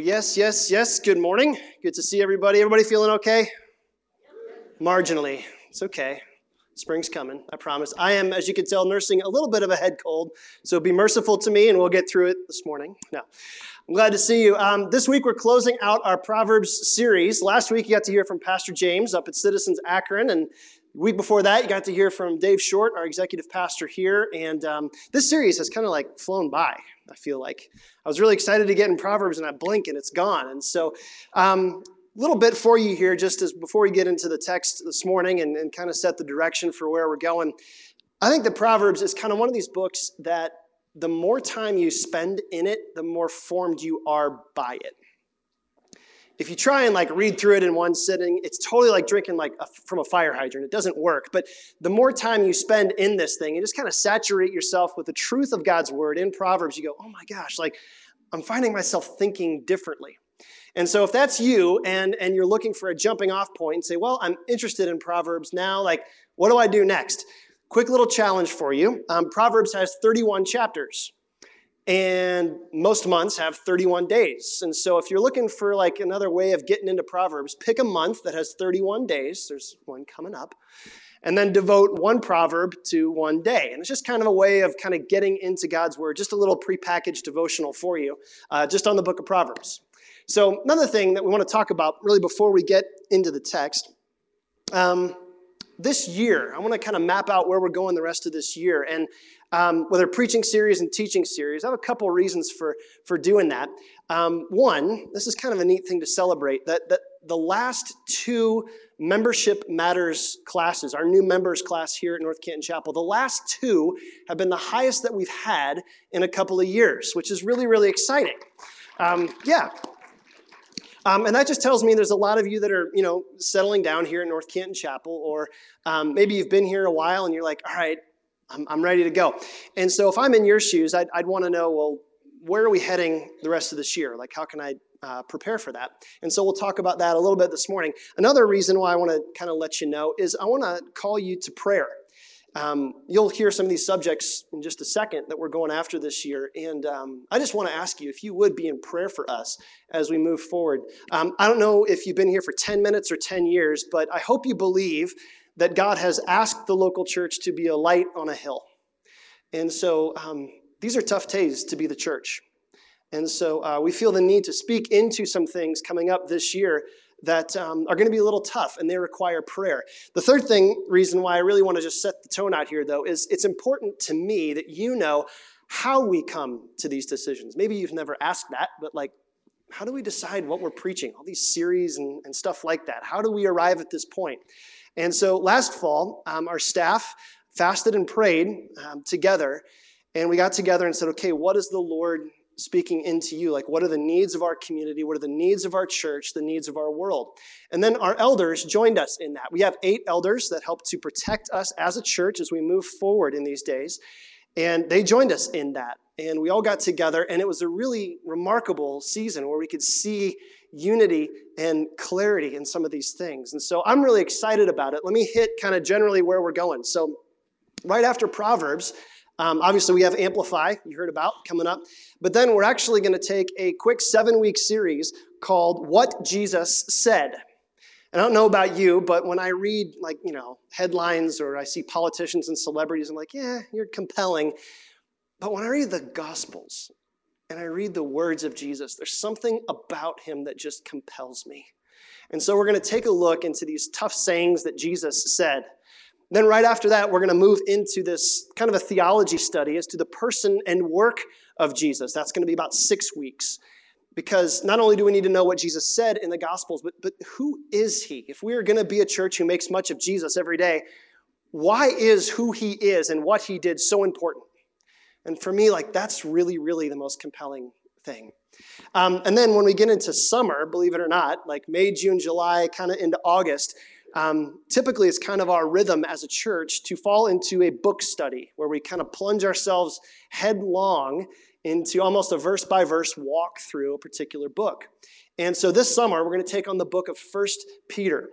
Well, yes, yes, yes. Good morning. Good to see everybody. Everybody feeling okay? Marginally. It's okay. Spring's coming, I promise. I am, as you can tell, nursing a little bit of a head cold, so be merciful to me and we'll get through it this morning. No. I'm glad to see you. Um, this week we're closing out our Proverbs series. Last week you got to hear from Pastor James up at Citizens Akron, and week before that, you got to hear from Dave Short, our executive pastor here. And um, this series has kind of like flown by, I feel like. I was really excited to get in Proverbs, and I blink and it's gone. And so, um, a little bit for you here, just as before we get into the text this morning and, and kind of set the direction for where we're going. I think the Proverbs is kind of one of these books that the more time you spend in it, the more formed you are by it if you try and like read through it in one sitting, it's totally like drinking like a, from a fire hydrant. It doesn't work. But the more time you spend in this thing, you just kind of saturate yourself with the truth of God's word in Proverbs. You go, oh my gosh, like I'm finding myself thinking differently. And so if that's you and and you're looking for a jumping off point and say, well, I'm interested in Proverbs now, like what do I do next? Quick little challenge for you. Um, Proverbs has 31 chapters and most months have 31 days. And so if you're looking for like another way of getting into Proverbs, pick a month that has 31 days. There's one coming up. And then devote one proverb to one day. And it's just kind of a way of kind of getting into God's word, just a little prepackaged devotional for you, uh, just on the book of Proverbs. So, another thing that we want to talk about really before we get into the text. Um, this year, I want to kind of map out where we're going the rest of this year. And um, whether preaching series and teaching series. I have a couple reasons for, for doing that. Um, one, this is kind of a neat thing to celebrate that, that the last two membership matters classes, our new members class here at North Canton Chapel, the last two have been the highest that we've had in a couple of years, which is really, really exciting. Um, yeah, um, and that just tells me there's a lot of you that are, you know, settling down here at North Canton Chapel, or um, maybe you've been here a while and you're like, all right, I'm, I'm ready to go. And so if I'm in your shoes, I'd, I'd want to know, well, where are we heading the rest of this year? Like, how can I uh, prepare for that? And so we'll talk about that a little bit this morning. Another reason why I want to kind of let you know is I want to call you to prayer. Um, you'll hear some of these subjects in just a second that we're going after this year. And um, I just want to ask you if you would be in prayer for us as we move forward. Um, I don't know if you've been here for 10 minutes or 10 years, but I hope you believe that God has asked the local church to be a light on a hill. And so um, these are tough days to be the church. And so uh, we feel the need to speak into some things coming up this year that um, are going to be a little tough and they require prayer. The third thing, reason why I really want to just set the tone out here, though, is it's important to me that you know how we come to these decisions. Maybe you've never asked that, but like, how do we decide what we're preaching? All these series and, and stuff like that. How do we arrive at this point? And so last fall, um, our staff fasted and prayed um, together, and we got together and said, okay, what is the Lord speaking into you? Like, what are the needs of our community? What are the needs of our church? The needs of our world? And then our elders joined us in that. We have eight elders that help to protect us as a church as we move forward in these days. And they joined us in that. And we all got together, and it was a really remarkable season where we could see unity and clarity in some of these things. And so I'm really excited about it. Let me hit kind of generally where we're going. So, right after Proverbs, um, obviously, we have Amplify, you heard about coming up. But then we're actually going to take a quick seven week series called What Jesus Said. And I don't know about you, but when I read, like, you know, headlines or I see politicians and celebrities, I'm like, yeah, you're compelling. But when I read the Gospels, and I read the words of Jesus, there's something about him that just compels me. And so we're going to take a look into these tough sayings that Jesus said. Then, right after that, we're going to move into this kind of a theology study as to the person and work of Jesus. That's going to be about six weeks. Because not only do we need to know what Jesus said in the Gospels, but, but who is he? If we are going to be a church who makes much of Jesus every day, why is who he is and what he did so important? And for me, like, that's really, really the most compelling thing. Um, and then when we get into summer, believe it or not, like May, June, July, kind of into August, um, typically it's kind of our rhythm as a church to fall into a book study where we kind of plunge ourselves headlong into almost a verse by verse walk through a particular book. And so this summer, we're going to take on the book of First Peter.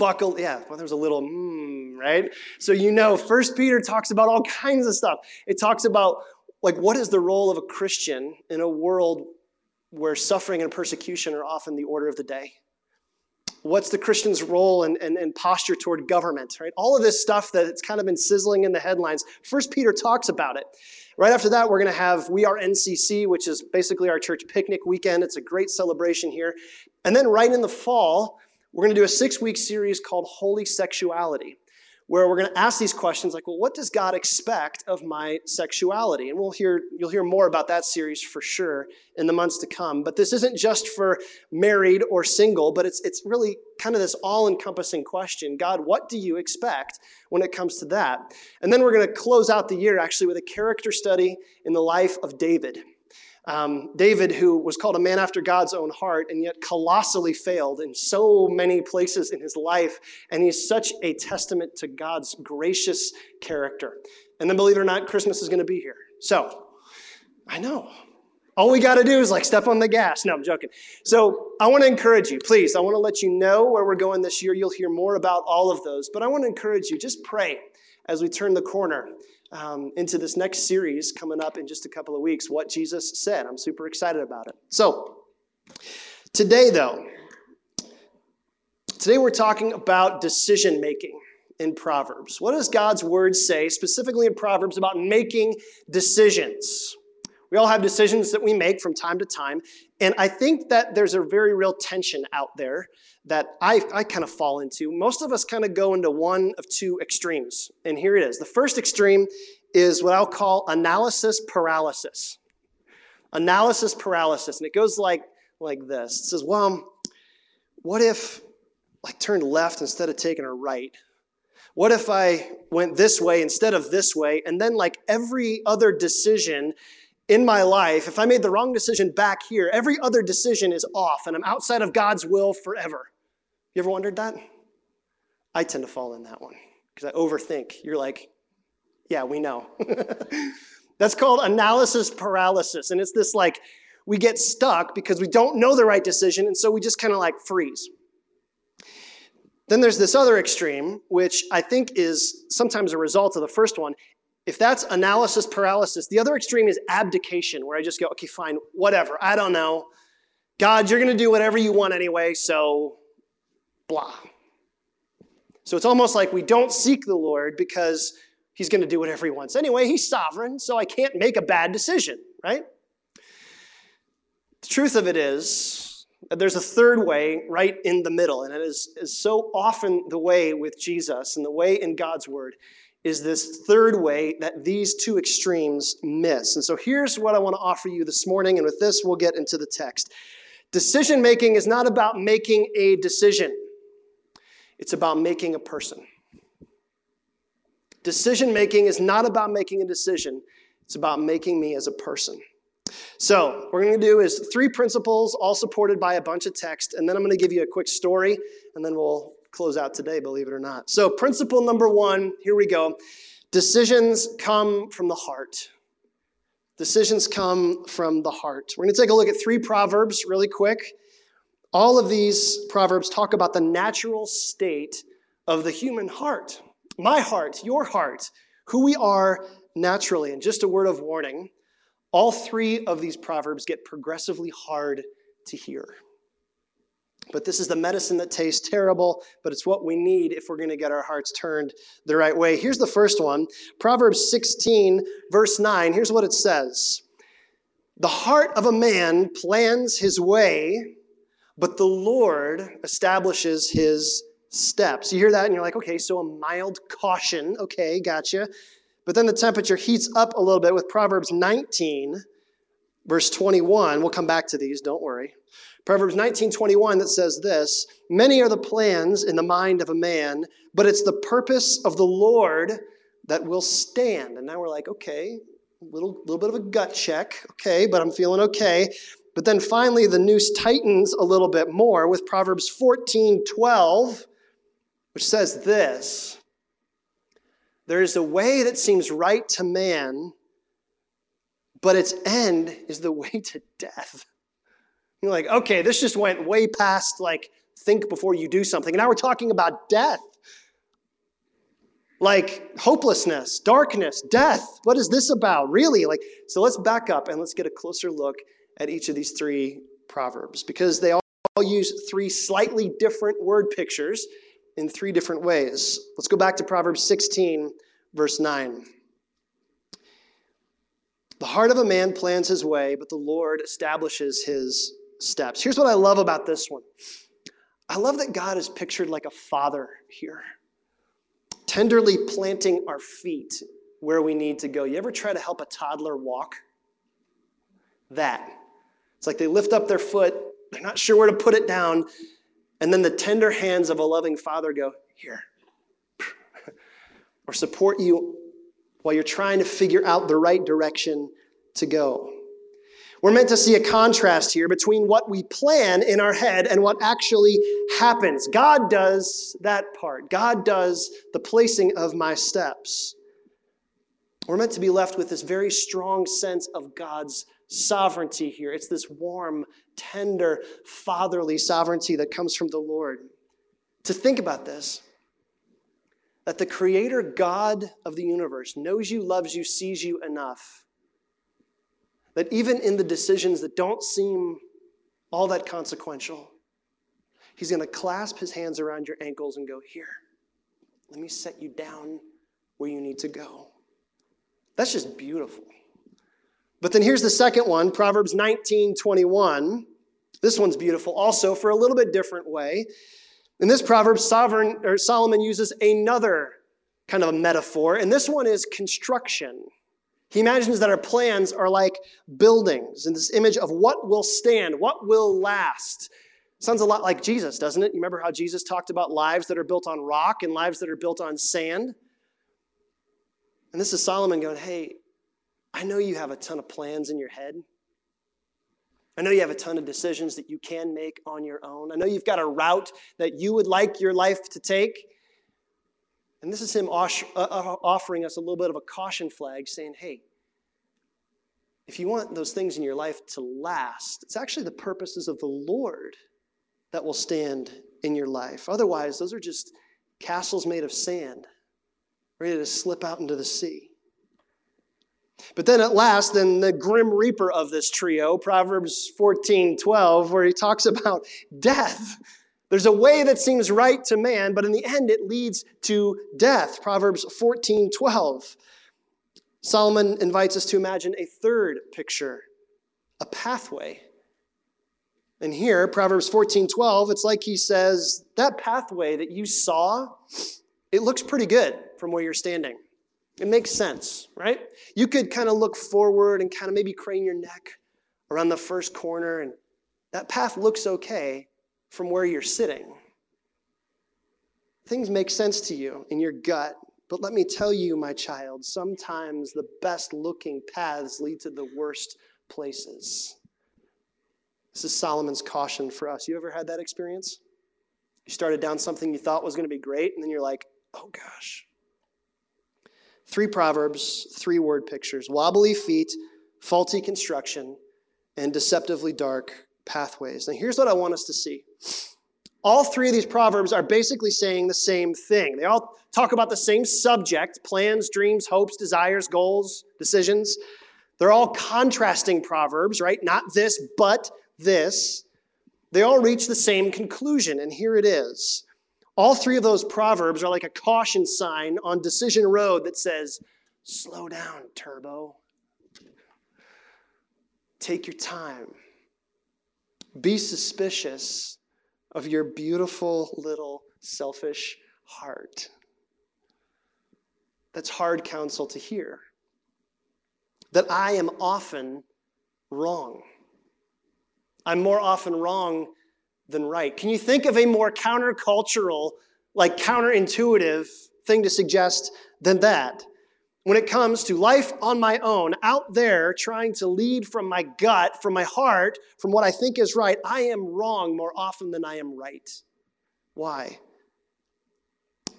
Buckle, yeah, well, there's a little mm, right? So you know, First Peter talks about all kinds of stuff. It talks about like what is the role of a Christian in a world where suffering and persecution are often the order of the day? What's the Christian's role and, and, and posture toward government, right? All of this stuff that it's kind of been sizzling in the headlines. First Peter talks about it. Right after that, we're going to have We Are NCC, which is basically our church picnic weekend. It's a great celebration here. And then right in the fall, we're going to do a six week series called Holy Sexuality where we're going to ask these questions like, well, what does God expect of my sexuality? And we'll hear, you'll hear more about that series for sure in the months to come. But this isn't just for married or single, but it's, it's really kind of this all encompassing question God, what do you expect when it comes to that? And then we're going to close out the year actually with a character study in the life of David. Um, David, who was called a man after God's own heart and yet colossally failed in so many places in his life, and he's such a testament to God's gracious character. And then, believe it or not, Christmas is going to be here. So, I know. All we got to do is like step on the gas. No, I'm joking. So, I want to encourage you, please. I want to let you know where we're going this year. You'll hear more about all of those. But I want to encourage you, just pray as we turn the corner um, into this next series coming up in just a couple of weeks, what Jesus said. I'm super excited about it. So, today, though, today we're talking about decision making in Proverbs. What does God's word say, specifically in Proverbs, about making decisions? We all have decisions that we make from time to time. And I think that there's a very real tension out there that I, I kind of fall into. Most of us kind of go into one of two extremes. And here it is. The first extreme is what I'll call analysis paralysis. Analysis paralysis. And it goes like, like this. It says, well, what if I turned left instead of taking a right? What if I went this way instead of this way? And then, like every other decision in my life, if I made the wrong decision back here, every other decision is off and I'm outside of God's will forever. You ever wondered that? I tend to fall in that one because I overthink. You're like, yeah, we know. That's called analysis paralysis. And it's this like, we get stuck because we don't know the right decision, and so we just kind of like freeze. Then there's this other extreme, which I think is sometimes a result of the first one, if that's analysis paralysis, the other extreme is abdication, where I just go, okay, fine, whatever, I don't know. God, you're going to do whatever you want anyway, so blah. So it's almost like we don't seek the Lord because he's going to do whatever he wants anyway. He's sovereign, so I can't make a bad decision, right? The truth of it is, that there's a third way right in the middle, and it is, is so often the way with Jesus and the way in God's word is this third way that these two extremes miss. And so here's what I want to offer you this morning, and with this, we'll get into the text. Decision making is not about making a decision, it's about making a person. Decision making is not about making a decision, it's about making me as a person. So, what we're going to do is three principles, all supported by a bunch of text, and then I'm going to give you a quick story, and then we'll close out today, believe it or not. So, principle number one here we go decisions come from the heart. Decisions come from the heart. We're going to take a look at three proverbs really quick. All of these proverbs talk about the natural state of the human heart. My heart, your heart, who we are naturally. And just a word of warning all three of these proverbs get progressively hard to hear. But this is the medicine that tastes terrible, but it's what we need if we're going to get our hearts turned the right way. Here's the first one Proverbs 16, verse 9. Here's what it says The heart of a man plans his way, but the Lord establishes his steps. You hear that and you're like, okay, so a mild caution. Okay, gotcha. But then the temperature heats up a little bit with Proverbs 19, verse 21. We'll come back to these, don't worry. Proverbs 19:21 that says this, many are the plans in the mind of a man, but it's the purpose of the Lord that will stand. And now we're like, okay, little, little bit of a gut check, okay, but I'm feeling okay. But then finally, the noose tightens a little bit more with Proverbs 14 12, which says this There is a way that seems right to man, but its end is the way to death. You're like, okay, this just went way past like think before you do something. And now we're talking about death. Like hopelessness, darkness, death. What is this about? Really? Like, so let's back up and let's get a closer look at each of these three proverbs because they all use three slightly different word pictures in three different ways. Let's go back to Proverbs 16, verse 9. The heart of a man plans his way, but the Lord establishes his steps. Here's what I love about this one I love that God is pictured like a father here, tenderly planting our feet where we need to go. You ever try to help a toddler walk? That. It's like they lift up their foot, they're not sure where to put it down, and then the tender hands of a loving father go, Here. or support you while you're trying to figure out the right direction to go. We're meant to see a contrast here between what we plan in our head and what actually happens. God does that part, God does the placing of my steps. We're meant to be left with this very strong sense of God's sovereignty here. It's this warm, tender, fatherly sovereignty that comes from the Lord. To think about this, that the creator God of the universe knows you, loves you, sees you enough. That even in the decisions that don't seem all that consequential, he's going to clasp his hands around your ankles and go, Here, let me set you down where you need to go. That's just beautiful. But then here's the second one, Proverbs 19 21. This one's beautiful also for a little bit different way. In this proverb, sovereign or Solomon uses another kind of a metaphor, and this one is construction. He imagines that our plans are like buildings, and this image of what will stand, what will last. Sounds a lot like Jesus, doesn't it? You remember how Jesus talked about lives that are built on rock and lives that are built on sand? And this is Solomon going, Hey, I know you have a ton of plans in your head. I know you have a ton of decisions that you can make on your own. I know you've got a route that you would like your life to take. And this is him uh, uh, offering us a little bit of a caution flag saying, hey, if you want those things in your life to last, it's actually the purposes of the Lord that will stand in your life. Otherwise, those are just castles made of sand, ready to slip out into the sea. But then at last, then the grim reaper of this trio, Proverbs 14 12, where he talks about death. There's a way that seems right to man, but in the end it leads to death. Proverbs 14 12. Solomon invites us to imagine a third picture, a pathway. And here, Proverbs 14 12, it's like he says, That pathway that you saw, it looks pretty good from where you're standing. It makes sense, right? You could kind of look forward and kind of maybe crane your neck around the first corner, and that path looks okay from where you're sitting. Things make sense to you in your gut, but let me tell you, my child, sometimes the best looking paths lead to the worst places. This is Solomon's caution for us. You ever had that experience? You started down something you thought was going to be great, and then you're like, oh gosh, Three proverbs, three word pictures wobbly feet, faulty construction, and deceptively dark pathways. Now, here's what I want us to see. All three of these proverbs are basically saying the same thing. They all talk about the same subject plans, dreams, hopes, desires, goals, decisions. They're all contrasting proverbs, right? Not this, but this. They all reach the same conclusion, and here it is all three of those proverbs are like a caution sign on Decision Road that says, slow down, turbo. Take your time. Be suspicious of your beautiful little selfish heart. That's hard counsel to hear. That I am often wrong. I'm more often wrong than right. Can you think of a more countercultural, like counterintuitive thing to suggest than that? when it comes to life on my own, out there trying to lead from my gut, from my heart, from what I think is right, I am wrong more often than I am right. Why?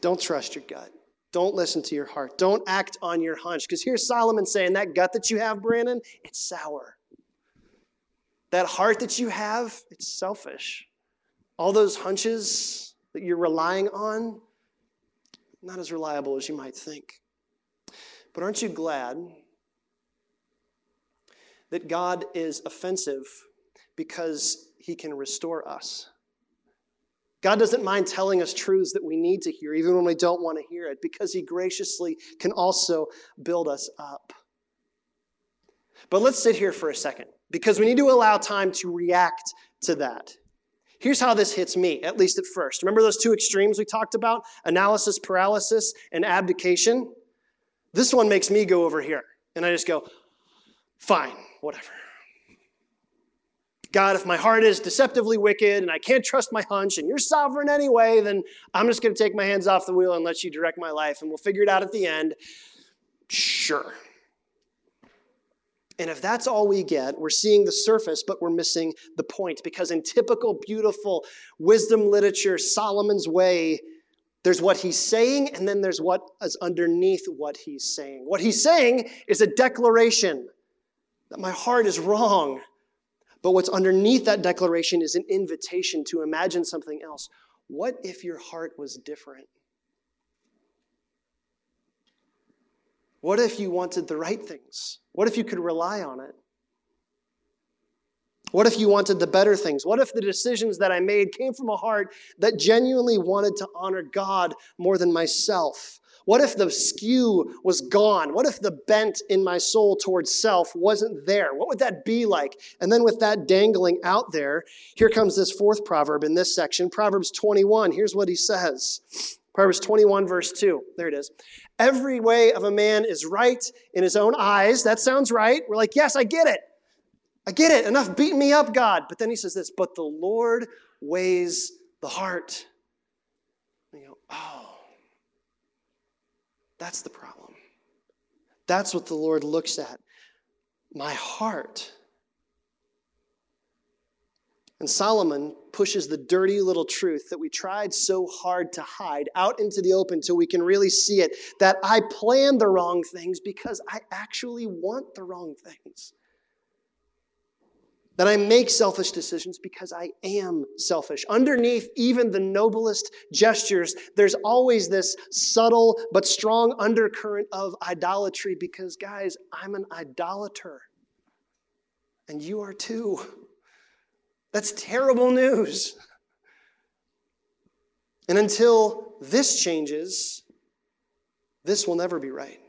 Don't trust your gut. Don't listen to your heart. Don't act on your hunch. Because here's Solomon saying that gut that you have, Brannon, it's sour. That heart that you have, it's selfish. All those hunches that you're relying on, not as reliable as you might think. But aren't you glad that God is offensive because he can restore us? God doesn't mind telling us truths that we need to hear, even when we don't want to hear it, because He graciously can also build us up. But let's sit here for a second, because we need to allow time to react to that. Here's how this hits me, at least at first. Remember those two extremes we talked about analysis paralysis and abdication? This one makes me go over here, and I just go, fine, whatever. God, if my heart is deceptively wicked and I can't trust my hunch and you're sovereign anyway, then I'm just going to take my hands off the wheel and let you direct my life and we'll figure it out at the end. Sure. And if that's all we get, we're seeing the surface, but we're missing the point. Because in typical, beautiful wisdom literature, Solomon's way, there's what he's saying, and then there's what is underneath what he's saying. What he's saying is a declaration that my heart is wrong. But what's underneath that declaration is an invitation to imagine something else. What if your heart was different? What if you wanted the right things? What if you could rely on it? What if you wanted the better things? What if the decisions that I made came from a heart that genuinely wanted to honor God more than myself? What if the skew was gone? What if the bent in my soul towards self wasn't there? What would that be like? And then with that dangling out there, here comes this fourth proverb in this section, Proverbs 21. Here's what he says. Proverbs 21, verse 2. There it is. Every way of a man is right in his own eyes. That sounds right. We're like, yes, I get it. I get it. Enough beating me up, God. But then he says this, but the Lord weighs the heart. And you go, oh. That's the problem. That's what the Lord looks at. My heart. And Solomon pushes the dirty little truth that we tried so hard to hide out into the open till we can really see it that I plan the wrong things because I actually want the wrong things that I make selfish decisions because I am selfish. Underneath even the noblest gestures, there's always this subtle but strong undercurrent of idolatry because, guys, I'm an idolater. And you are too. That's terrible news. And until this changes, this will never be right.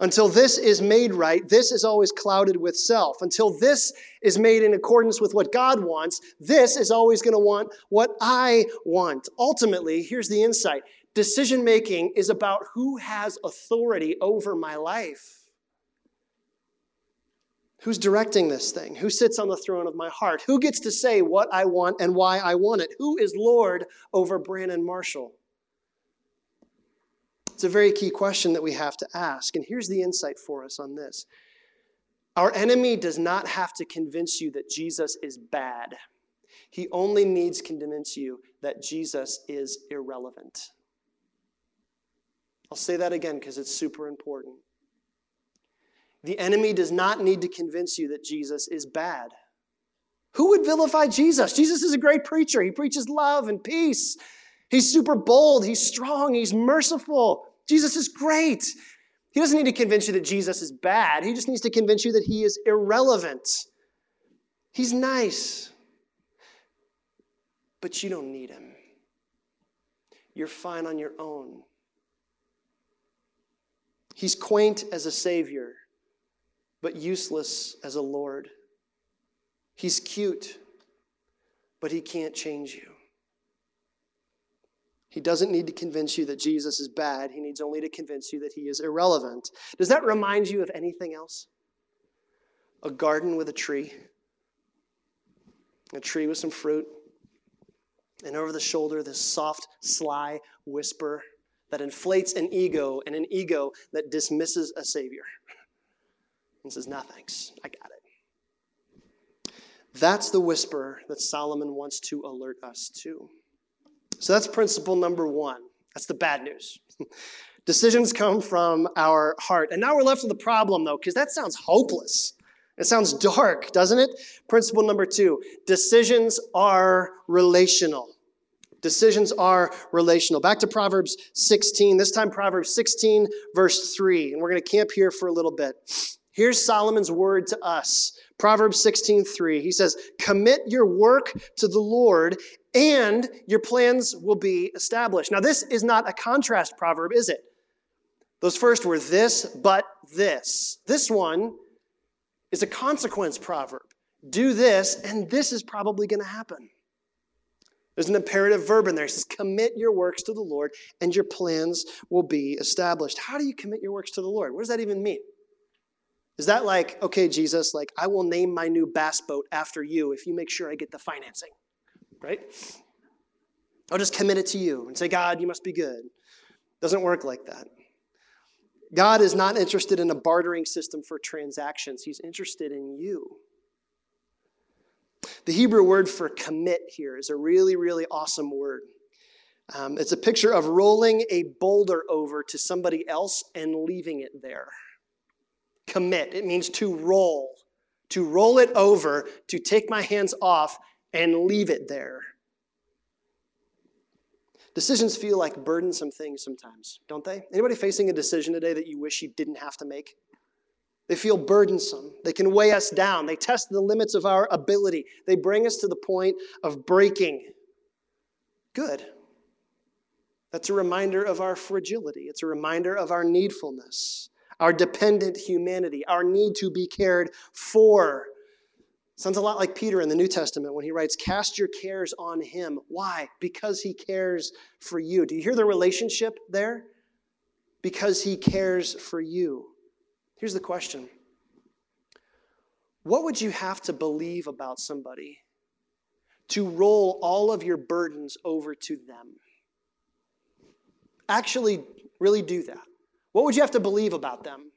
Until this is made right, this is always clouded with self. Until this is made in accordance with what God wants, this is always going to want what I want. Ultimately, here's the insight decision making is about who has authority over my life. Who's directing this thing? Who sits on the throne of my heart? Who gets to say what I want and why I want it? Who is Lord over Brannon Marshall? It's a very key question that we have to ask. And here's the insight for us on this Our enemy does not have to convince you that Jesus is bad, he only needs to convince you that Jesus is irrelevant. I'll say that again because it's super important. The enemy does not need to convince you that Jesus is bad. Who would vilify Jesus? Jesus is a great preacher. He preaches love and peace. He's super bold, he's strong, he's merciful. Jesus is great. He doesn't need to convince you that Jesus is bad, he just needs to convince you that he is irrelevant. He's nice, but you don't need him. You're fine on your own. He's quaint as a Savior, but useless as a Lord. He's cute, but he can't change you. He doesn't need to convince you that Jesus is bad. He needs only to convince you that he is irrelevant. Does that remind you of anything else? A garden with a tree, a tree with some fruit, and over the shoulder, this soft, sly whisper that inflates an ego and an ego that dismisses a Savior and says, Nah, thanks, I got it. That's the whisper that Solomon wants to alert us to. So that's principle number one. That's the bad news. Decisions come from our heart. And now we're left with a problem, though, because that sounds hopeless. It sounds dark, doesn't it? Principle number two decisions are relational. Decisions are relational. Back to Proverbs 16, this time Proverbs 16, verse 3. And we're going to camp here for a little bit. Here's Solomon's word to us. Proverbs 16, 3. He says, Commit your work to the Lord, and your plans will be established. Now, this is not a contrast proverb, is it? Those first were this, but this. This one is a consequence proverb. Do this, and this is probably going to happen. There's an imperative verb in there. It says, Commit your works to the Lord, and your plans will be established. How do you commit your works to the Lord? What does that even mean? Is that like, okay, Jesus, like, I will name my new bass boat after you if you make sure I get the financing, right? I'll just commit it to you and say, God, you must be good. Doesn't work like that. God is not interested in a bartering system for transactions, He's interested in you. The Hebrew word for commit here is a really, really awesome word. Um, it's a picture of rolling a boulder over to somebody else and leaving it there. Commit, it means to roll, to roll it over, to take my hands off and leave it there. Decisions feel like burdensome things sometimes, don't they? Anybody facing a decision today that you wish you didn't have to make? They feel burdensome. They can weigh us down. They test the limits of our ability. They bring us to the point of breaking. Good. That's a reminder of our fragility. It's a reminder of our needfulness, our dependent humanity, our need to be cared for. Sounds a lot like Peter in the New Testament when he writes, Cast your cares on him. Why? Because he cares for you. Do you hear the relationship there? Because he cares for you. Here's the question What would you have to believe about somebody to roll all of your burdens over to them? Actually, really do that. What would you have to believe about them?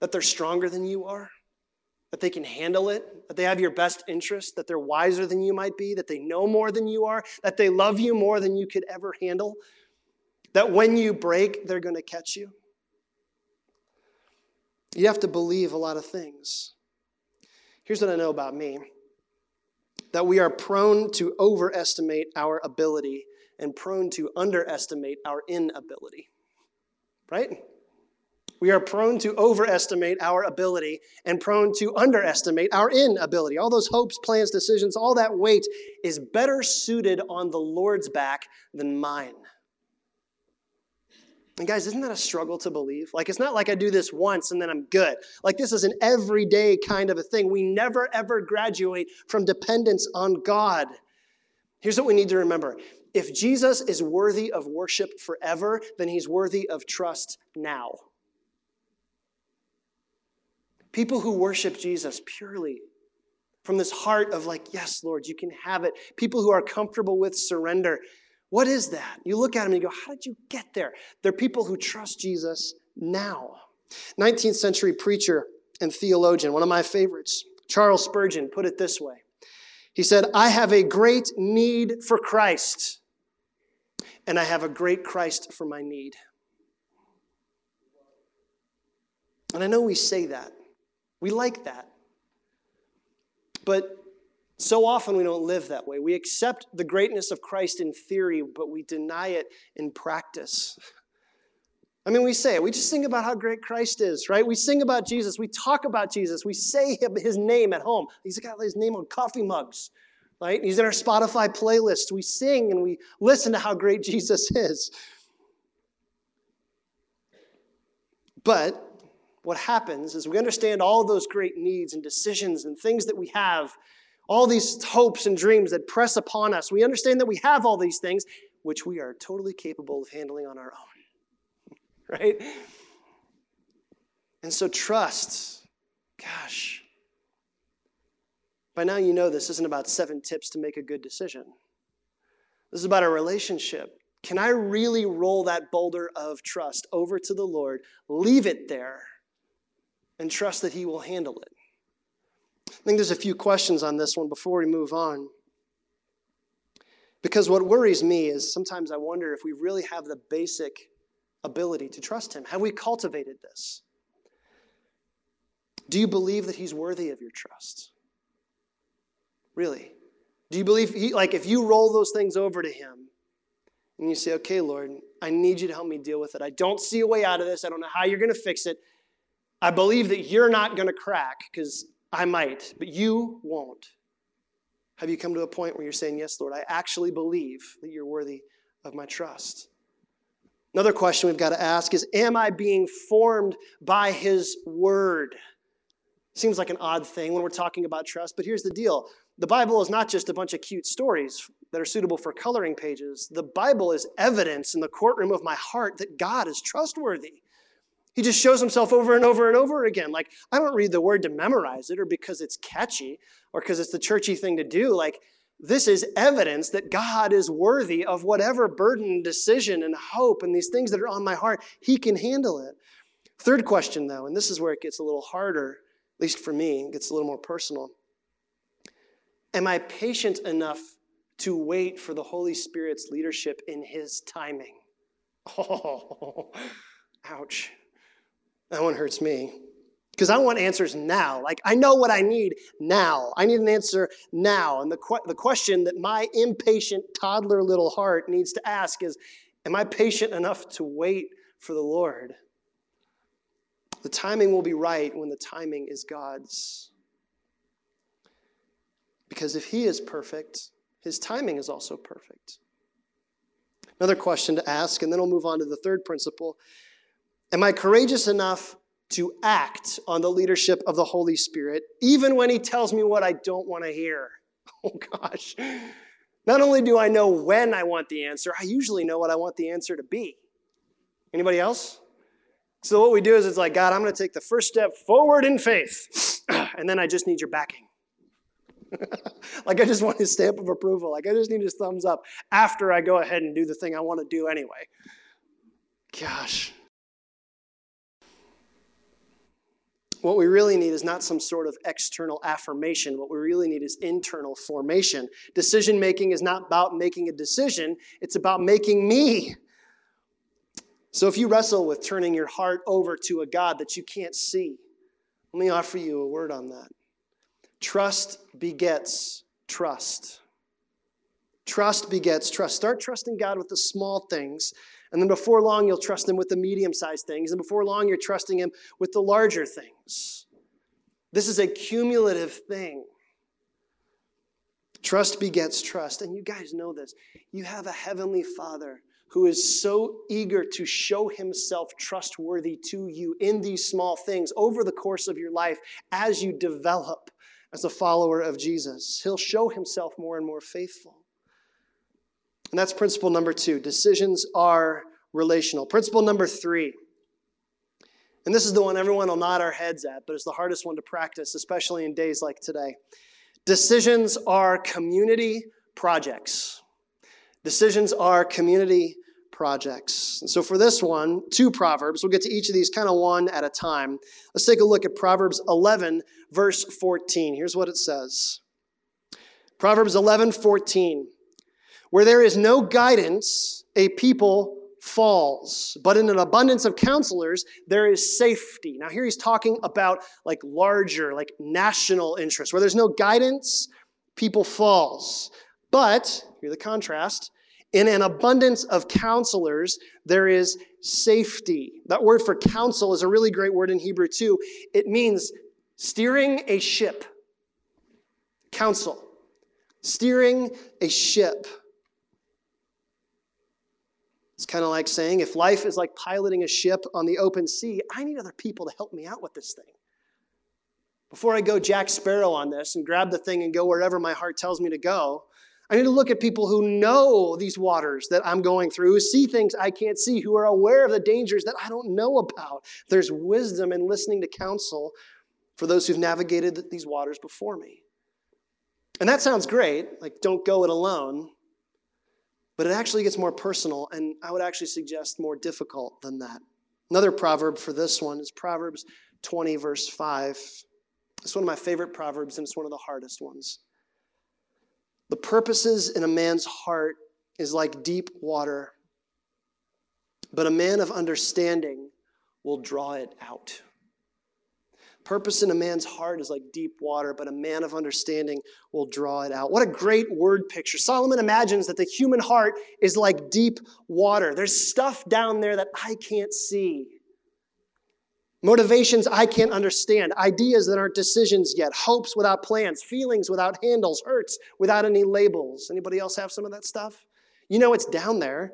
That they're stronger than you are? that they can handle it, that they have your best interest, that they're wiser than you might be, that they know more than you are, that they love you more than you could ever handle, that when you break, they're going to catch you. You have to believe a lot of things. Here's what I know about me that we are prone to overestimate our ability and prone to underestimate our inability. Right? We are prone to overestimate our ability and prone to underestimate our inability. All those hopes, plans, decisions, all that weight is better suited on the Lord's back than mine. And guys, isn't that a struggle to believe? Like, it's not like I do this once and then I'm good. Like, this is an everyday kind of a thing. We never, ever graduate from dependence on God. Here's what we need to remember if Jesus is worthy of worship forever, then he's worthy of trust now. People who worship Jesus purely from this heart of, like, yes, Lord, you can have it. People who are comfortable with surrender. What is that? You look at them and you go, how did you get there? They're people who trust Jesus now. 19th century preacher and theologian, one of my favorites, Charles Spurgeon, put it this way. He said, I have a great need for Christ, and I have a great Christ for my need. And I know we say that, we like that. But so often we don't live that way. We accept the greatness of Christ in theory, but we deny it in practice. I mean, we say it. We just sing about how great Christ is, right? We sing about Jesus. We talk about Jesus. We say his name at home. He's got his name on coffee mugs, right? He's in our Spotify playlist. We sing and we listen to how great Jesus is. But what happens is we understand all those great needs and decisions and things that we have, all these hopes and dreams that press upon us. We understand that we have all these things, which we are totally capable of handling on our own. right? And so trust, gosh, by now you know this isn't about seven tips to make a good decision. This is about a relationship Can I really roll that boulder of trust over to the Lord, leave it there, and trust that He will handle it? I think there's a few questions on this one before we move on. Because what worries me is sometimes I wonder if we really have the basic ability to trust Him. Have we cultivated this? Do you believe that He's worthy of your trust? Really? Do you believe, he, like, if you roll those things over to Him and you say, okay, Lord, I need you to help me deal with it. I don't see a way out of this. I don't know how you're going to fix it. I believe that you're not going to crack because I might, but you won't. Have you come to a point where you're saying, Yes, Lord, I actually believe that you're worthy of my trust? Another question we've got to ask is Am I being formed by His Word? Seems like an odd thing when we're talking about trust, but here's the deal the Bible is not just a bunch of cute stories that are suitable for coloring pages. The Bible is evidence in the courtroom of my heart that God is trustworthy. He just shows himself over and over and over again. Like, I don't read the word to memorize it or because it's catchy or because it's the churchy thing to do. Like, this is evidence that God is worthy of whatever burden, decision, and hope and these things that are on my heart. He can handle it. Third question, though, and this is where it gets a little harder, at least for me, it gets a little more personal. Am I patient enough to wait for the Holy Spirit's leadership in His timing? Oh, ouch. That one hurts me. Because I want answers now. Like, I know what I need now. I need an answer now. And the, que- the question that my impatient toddler little heart needs to ask is Am I patient enough to wait for the Lord? The timing will be right when the timing is God's. Because if He is perfect, His timing is also perfect. Another question to ask, and then we'll move on to the third principle Am I courageous enough to act on the leadership of the Holy Spirit, even when He tells me what I don't want to hear? Oh gosh. Not only do I know when I want the answer, I usually know what I want the answer to be. Anybody else? So what we do is it's like, God, I'm going to take the first step forward in faith, and then I just need your backing. like I just want his stamp of approval. Like I just need his thumbs up after I go ahead and do the thing I want to do anyway. Gosh. What we really need is not some sort of external affirmation. What we really need is internal formation. Decision making is not about making a decision, it's about making me. So if you wrestle with turning your heart over to a God that you can't see, let me offer you a word on that. Trust begets trust. Trust begets trust. Start trusting God with the small things and then before long, you'll trust Him with the medium sized things. And before long, you're trusting Him with the larger things. This is a cumulative thing. Trust begets trust. And you guys know this. You have a heavenly Father who is so eager to show himself trustworthy to you in these small things over the course of your life as you develop as a follower of Jesus. He'll show himself more and more faithful. And that's principle number two decisions are relational. Principle number three, and this is the one everyone will nod our heads at, but it's the hardest one to practice, especially in days like today. Decisions are community projects. Decisions are community projects. And so for this one, two Proverbs. We'll get to each of these kind of one at a time. Let's take a look at Proverbs 11, verse 14. Here's what it says Proverbs 11, 14. Where there is no guidance, a people falls. But in an abundance of counselors, there is safety. Now, here he's talking about like larger, like national interests. Where there's no guidance, people falls. But, here the contrast, in an abundance of counselors, there is safety. That word for counsel is a really great word in Hebrew too. It means steering a ship. Counsel. Steering a ship. It's kind of like saying if life is like piloting a ship on the open sea, I need other people to help me out with this thing. Before I go Jack Sparrow on this and grab the thing and go wherever my heart tells me to go, I need to look at people who know these waters that I'm going through, who see things I can't see, who are aware of the dangers that I don't know about. There's wisdom in listening to counsel for those who've navigated these waters before me. And that sounds great, like don't go it alone. But it actually gets more personal, and I would actually suggest more difficult than that. Another proverb for this one is Proverbs 20, verse 5. It's one of my favorite proverbs, and it's one of the hardest ones. The purposes in a man's heart is like deep water, but a man of understanding will draw it out. Purpose in a man's heart is like deep water, but a man of understanding will draw it out. What a great word picture. Solomon imagines that the human heart is like deep water. There's stuff down there that I can't see. Motivations I can't understand, ideas that aren't decisions yet, hopes without plans, feelings without handles, hurts without any labels. Anybody else have some of that stuff? You know it's down there.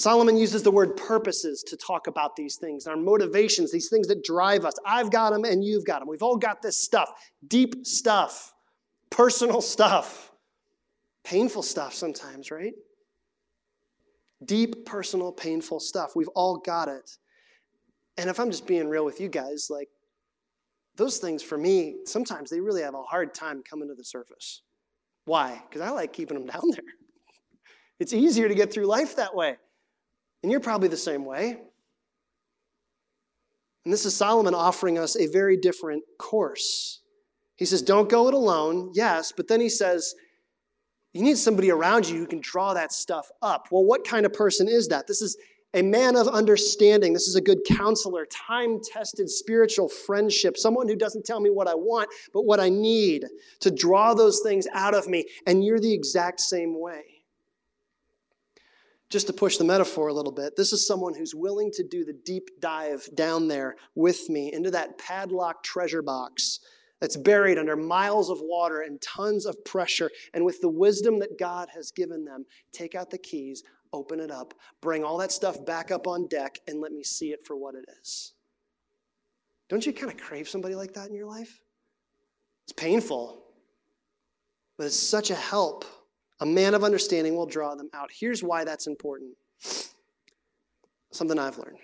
Solomon uses the word purposes to talk about these things, our motivations, these things that drive us. I've got them and you've got them. We've all got this stuff, deep stuff, personal stuff, painful stuff sometimes, right? Deep, personal, painful stuff. We've all got it. And if I'm just being real with you guys, like those things for me, sometimes they really have a hard time coming to the surface. Why? Because I like keeping them down there. It's easier to get through life that way. And you're probably the same way. And this is Solomon offering us a very different course. He says, Don't go it alone, yes, but then he says, You need somebody around you who can draw that stuff up. Well, what kind of person is that? This is a man of understanding. This is a good counselor, time tested spiritual friendship, someone who doesn't tell me what I want, but what I need to draw those things out of me. And you're the exact same way just to push the metaphor a little bit, this is someone who's willing to do the deep dive down there with me into that padlocked treasure box that's buried under miles of water and tons of pressure. And with the wisdom that God has given them, take out the keys, open it up, bring all that stuff back up on deck, and let me see it for what it is. Don't you kind of crave somebody like that in your life? It's painful, but it's such a help a man of understanding will draw them out. Here's why that's important something I've learned.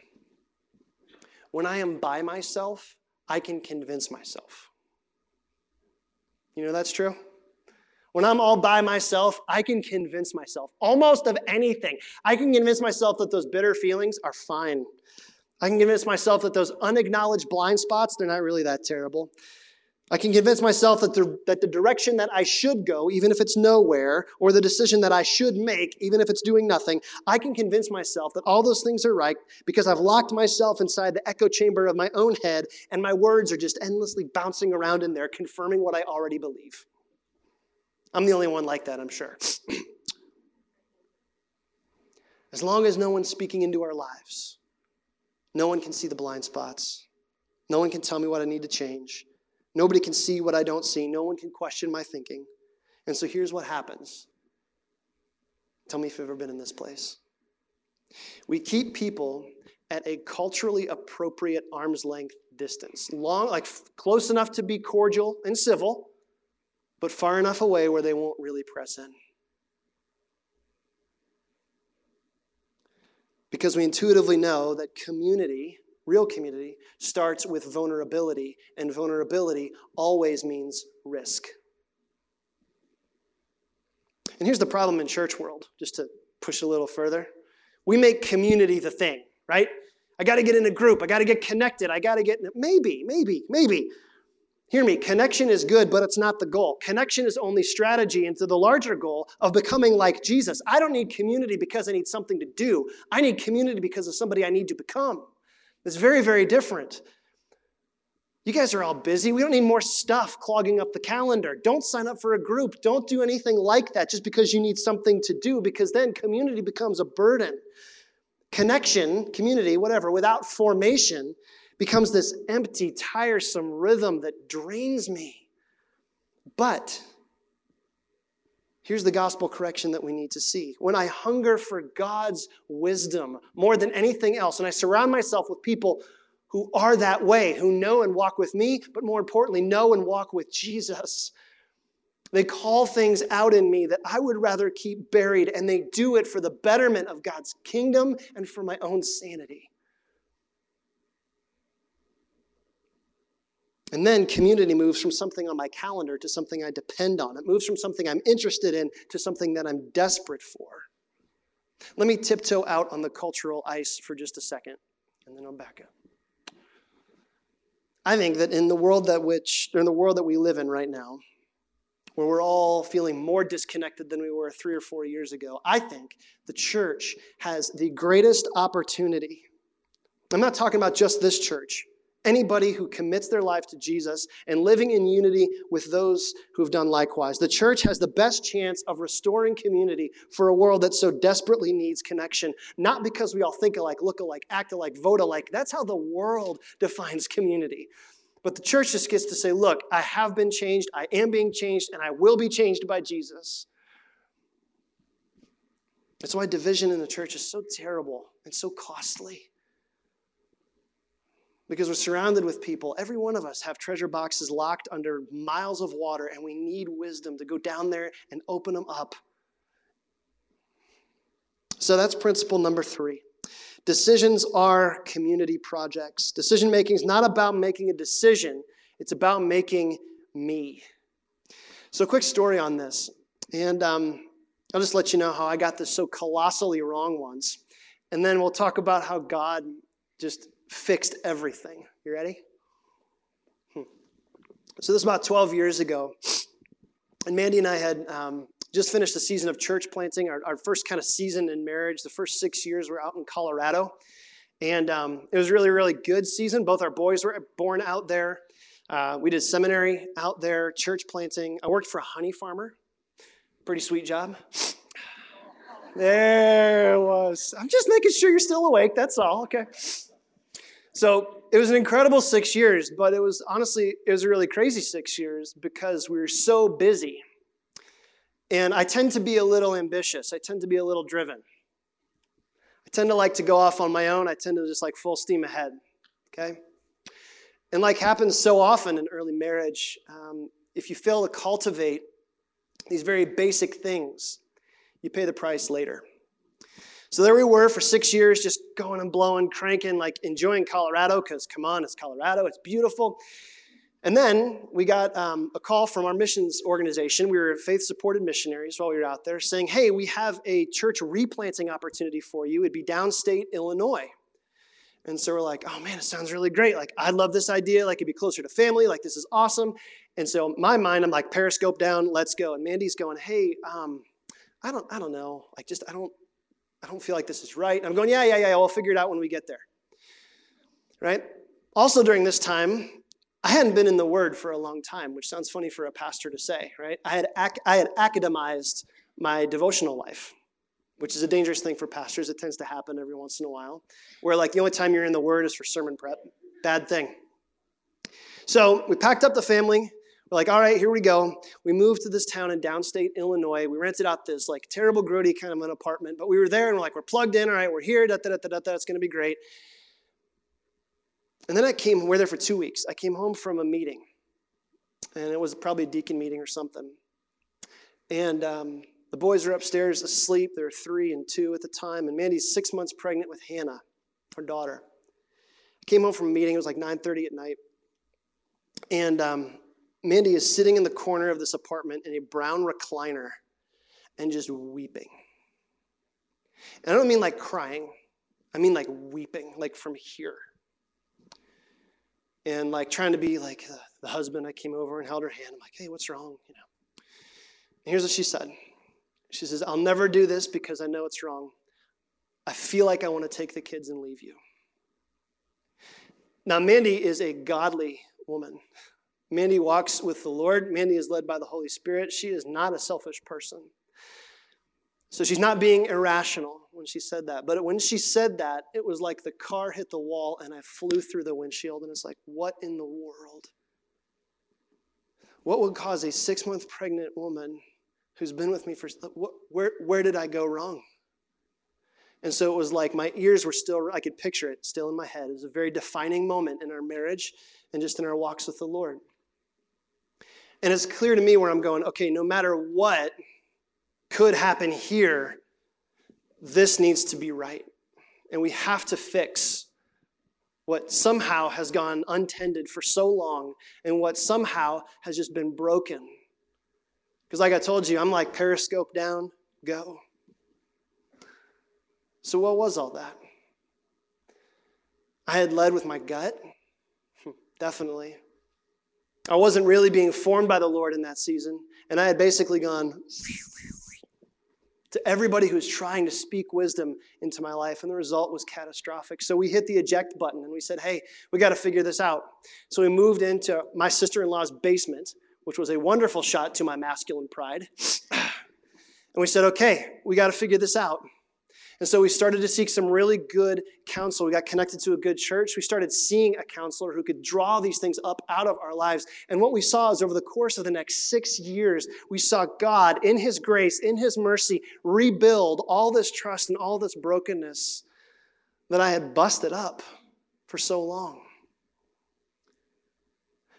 When I am by myself, I can convince myself. You know that's true? When I'm all by myself, I can convince myself almost of anything. I can convince myself that those bitter feelings are fine. I can convince myself that those unacknowledged blind spots, they're not really that terrible. I can convince myself that the, that the direction that I should go, even if it's nowhere, or the decision that I should make, even if it's doing nothing, I can convince myself that all those things are right because I've locked myself inside the echo chamber of my own head and my words are just endlessly bouncing around in there, confirming what I already believe. I'm the only one like that, I'm sure. as long as no one's speaking into our lives, no one can see the blind spots, no one can tell me what I need to change. Nobody can see what I don't see. No one can question my thinking. And so here's what happens. Tell me if you've ever been in this place. We keep people at a culturally appropriate arm's length distance, long, like close enough to be cordial and civil, but far enough away where they won't really press in. Because we intuitively know that community Real community starts with vulnerability, and vulnerability always means risk. And here's the problem in church world, just to push a little further. We make community the thing, right? I got to get in a group. I got to get connected. I got to get maybe, maybe, maybe. Hear me, connection is good, but it's not the goal. Connection is only strategy into the larger goal of becoming like Jesus. I don't need community because I need something to do. I need community because of somebody I need to become. It's very, very different. You guys are all busy. We don't need more stuff clogging up the calendar. Don't sign up for a group. Don't do anything like that just because you need something to do, because then community becomes a burden. Connection, community, whatever, without formation becomes this empty, tiresome rhythm that drains me. But Here's the gospel correction that we need to see. When I hunger for God's wisdom more than anything else, and I surround myself with people who are that way, who know and walk with me, but more importantly, know and walk with Jesus. They call things out in me that I would rather keep buried, and they do it for the betterment of God's kingdom and for my own sanity. And then community moves from something on my calendar to something I depend on. It moves from something I'm interested in to something that I'm desperate for. Let me tiptoe out on the cultural ice for just a second, and then I'll back up. I think that in the world that which, in the world that we live in right now, where we're all feeling more disconnected than we were three or four years ago, I think the church has the greatest opportunity. I'm not talking about just this church. Anybody who commits their life to Jesus and living in unity with those who have done likewise. The church has the best chance of restoring community for a world that so desperately needs connection. Not because we all think alike, look alike, act alike, vote alike. That's how the world defines community. But the church just gets to say, look, I have been changed, I am being changed, and I will be changed by Jesus. That's why division in the church is so terrible and so costly. Because we're surrounded with people. Every one of us have treasure boxes locked under miles of water, and we need wisdom to go down there and open them up. So that's principle number three. Decisions are community projects. Decision making is not about making a decision, it's about making me. So, quick story on this. And um, I'll just let you know how I got this so colossally wrong once. And then we'll talk about how God just fixed everything. You ready? Hmm. So, this is about 12 years ago. And Mandy and I had um, just finished a season of church planting, our, our first kind of season in marriage. The first six years were out in Colorado. And um, it was really, really good season. Both our boys were born out there. Uh, we did seminary out there, church planting. I worked for a honey farmer. Pretty sweet job. There it was. I'm just making sure you're still awake. That's all. Okay. So it was an incredible six years, but it was honestly, it was a really crazy six years because we were so busy. And I tend to be a little ambitious. I tend to be a little driven. I tend to like to go off on my own. I tend to just like full steam ahead. Okay? And like happens so often in early marriage, um, if you fail to cultivate these very basic things, you pay the price later. So there we were for six years, just going and blowing, cranking, like enjoying Colorado, because come on, it's Colorado, it's beautiful. And then we got um, a call from our missions organization. We were faith supported missionaries while we were out there saying, hey, we have a church replanting opportunity for you. It'd be downstate Illinois. And so we're like, oh man, it sounds really great. Like, I love this idea. Like, it'd be closer to family. Like, this is awesome. And so, my mind, I'm like, Periscope down, let's go. And Mandy's going, hey, um, I don't, I don't know. Like, just, I don't, I don't feel like this is right. I'm going, yeah, yeah, yeah. We'll figure it out when we get there. Right? Also, during this time, I hadn't been in the Word for a long time, which sounds funny for a pastor to say, right? I had, ac- I had academized my devotional life, which is a dangerous thing for pastors. It tends to happen every once in a while, where like the only time you're in the Word is for sermon prep. Bad thing. So we packed up the family. We're like, all right, here we go. We moved to this town in downstate Illinois. We rented out this like terrible, grody kind of an apartment, but we were there and we're like, we're plugged in. All right, we're here. Da, da, da, da, da, It's going to be great. And then I came, We're there for two weeks. I came home from a meeting, and it was probably a deacon meeting or something. And um, the boys are upstairs asleep. They're three and two at the time, and Mandy's six months pregnant with Hannah, her daughter. I came home from a meeting. It was like 9:30 at night, and um, Mandy is sitting in the corner of this apartment in a brown recliner, and just weeping. And I don't mean like crying. I mean like weeping, like from here and like trying to be like the, husband. I came over and held her hand. I'm like, hey, what's wrong? You know. And here's what she said. She says, I'll never do this because I know it's wrong. I feel like I want to take the kids and leave you. Now, Mandy is a godly woman. Mandy walks with the Lord. Mandy is led by the Holy Spirit. She is not a selfish person. So she's not being irrational when she said that. But when she said that, it was like the car hit the wall and I flew through the windshield. And it's like, what in the world? What would cause a six month pregnant woman who's been with me for, where, where did I go wrong? And so it was like my ears were still, I could picture it still in my head. It was a very defining moment in our marriage and just in our walks with the Lord. And it's clear to me where I'm going, okay, no matter what could happen here, this needs to be right. And we have to fix what somehow has gone untended for so long and what somehow has just been broken. Because, like I told you, I'm like periscope down, go. So, what was all that? I had led with my gut, definitely. I wasn't really being formed by the Lord in that season, and I had basically gone to everybody who was trying to speak wisdom into my life, and the result was catastrophic. So we hit the eject button and we said, hey, we got to figure this out. So we moved into my sister in law's basement, which was a wonderful shot to my masculine pride. And we said, okay, we got to figure this out. And so we started to seek some really good counsel. We got connected to a good church. We started seeing a counselor who could draw these things up out of our lives. And what we saw is over the course of the next six years, we saw God, in His grace, in His mercy, rebuild all this trust and all this brokenness that I had busted up for so long.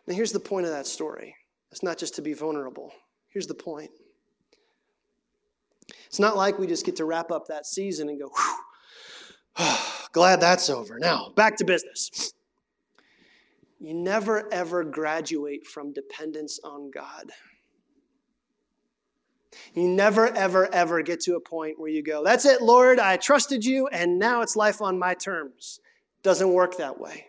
Now, here's the point of that story it's not just to be vulnerable. Here's the point. It's not like we just get to wrap up that season and go, glad that's over. Now, back to business. You never ever graduate from dependence on God. You never, ever, ever get to a point where you go, That's it, Lord, I trusted you, and now it's life on my terms. Doesn't work that way.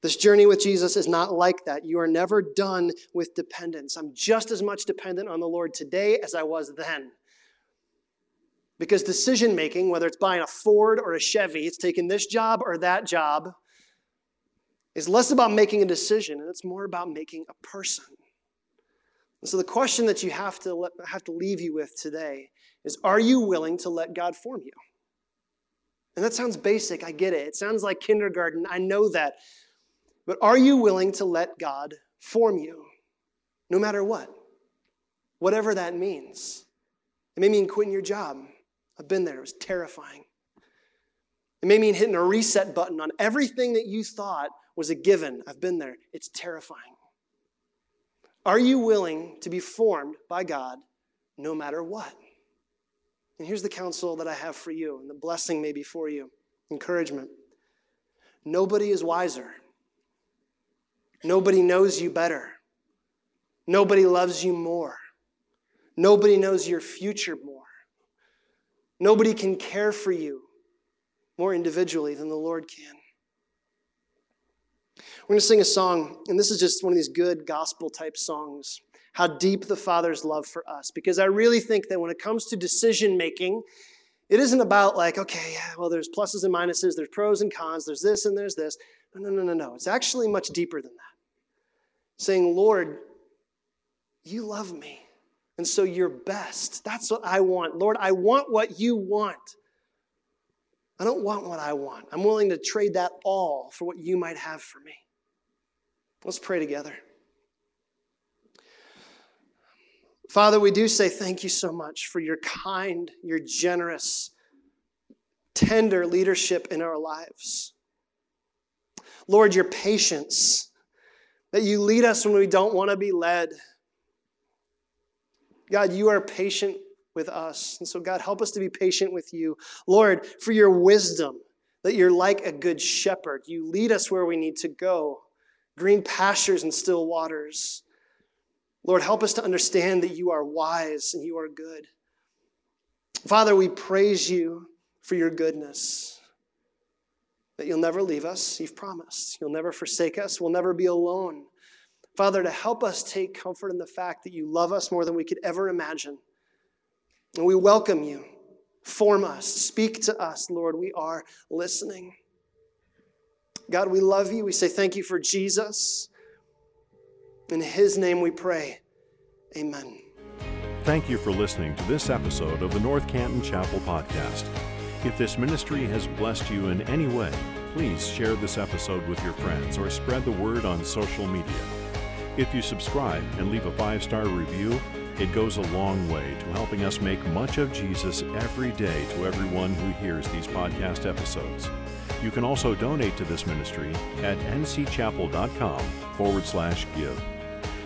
This journey with Jesus is not like that. You are never done with dependence. I'm just as much dependent on the Lord today as I was then. Because decision making, whether it's buying a Ford or a Chevy, it's taking this job or that job, is less about making a decision and it's more about making a person. And so the question that you have to, let, have to leave you with today is Are you willing to let God form you? And that sounds basic, I get it. It sounds like kindergarten, I know that. But are you willing to let God form you? No matter what, whatever that means. It may mean quitting your job. I've been there. It was terrifying. It may mean hitting a reset button on everything that you thought was a given. I've been there. It's terrifying. Are you willing to be formed by God no matter what? And here's the counsel that I have for you, and the blessing may be for you encouragement. Nobody is wiser. Nobody knows you better. Nobody loves you more. Nobody knows your future more. Nobody can care for you more individually than the Lord can. We're going to sing a song, and this is just one of these good gospel type songs. How deep the Father's love for us. Because I really think that when it comes to decision making, it isn't about like, okay, well, there's pluses and minuses, there's pros and cons, there's this and there's this. No, no, no, no, no. It's actually much deeper than that. Saying, Lord, you love me. And so you're best. That's what I want. Lord, I want what you want. I don't want what I want. I'm willing to trade that all for what you might have for me. Let's pray together. Father, we do say thank you so much for your kind, your generous, tender leadership in our lives. Lord, your patience, that you lead us when we don't want to be led God, you are patient with us. And so, God, help us to be patient with you. Lord, for your wisdom, that you're like a good shepherd. You lead us where we need to go green pastures and still waters. Lord, help us to understand that you are wise and you are good. Father, we praise you for your goodness, that you'll never leave us. You've promised. You'll never forsake us. We'll never be alone. Father, to help us take comfort in the fact that you love us more than we could ever imagine. And we welcome you. Form us. Speak to us, Lord. We are listening. God, we love you. We say thank you for Jesus. In his name we pray. Amen. Thank you for listening to this episode of the North Canton Chapel Podcast. If this ministry has blessed you in any way, please share this episode with your friends or spread the word on social media. If you subscribe and leave a five star review, it goes a long way to helping us make much of Jesus every day to everyone who hears these podcast episodes. You can also donate to this ministry at ncchapel.com forward slash give.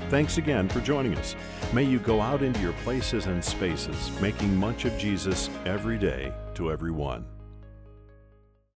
Thanks again for joining us. May you go out into your places and spaces, making much of Jesus every day to everyone.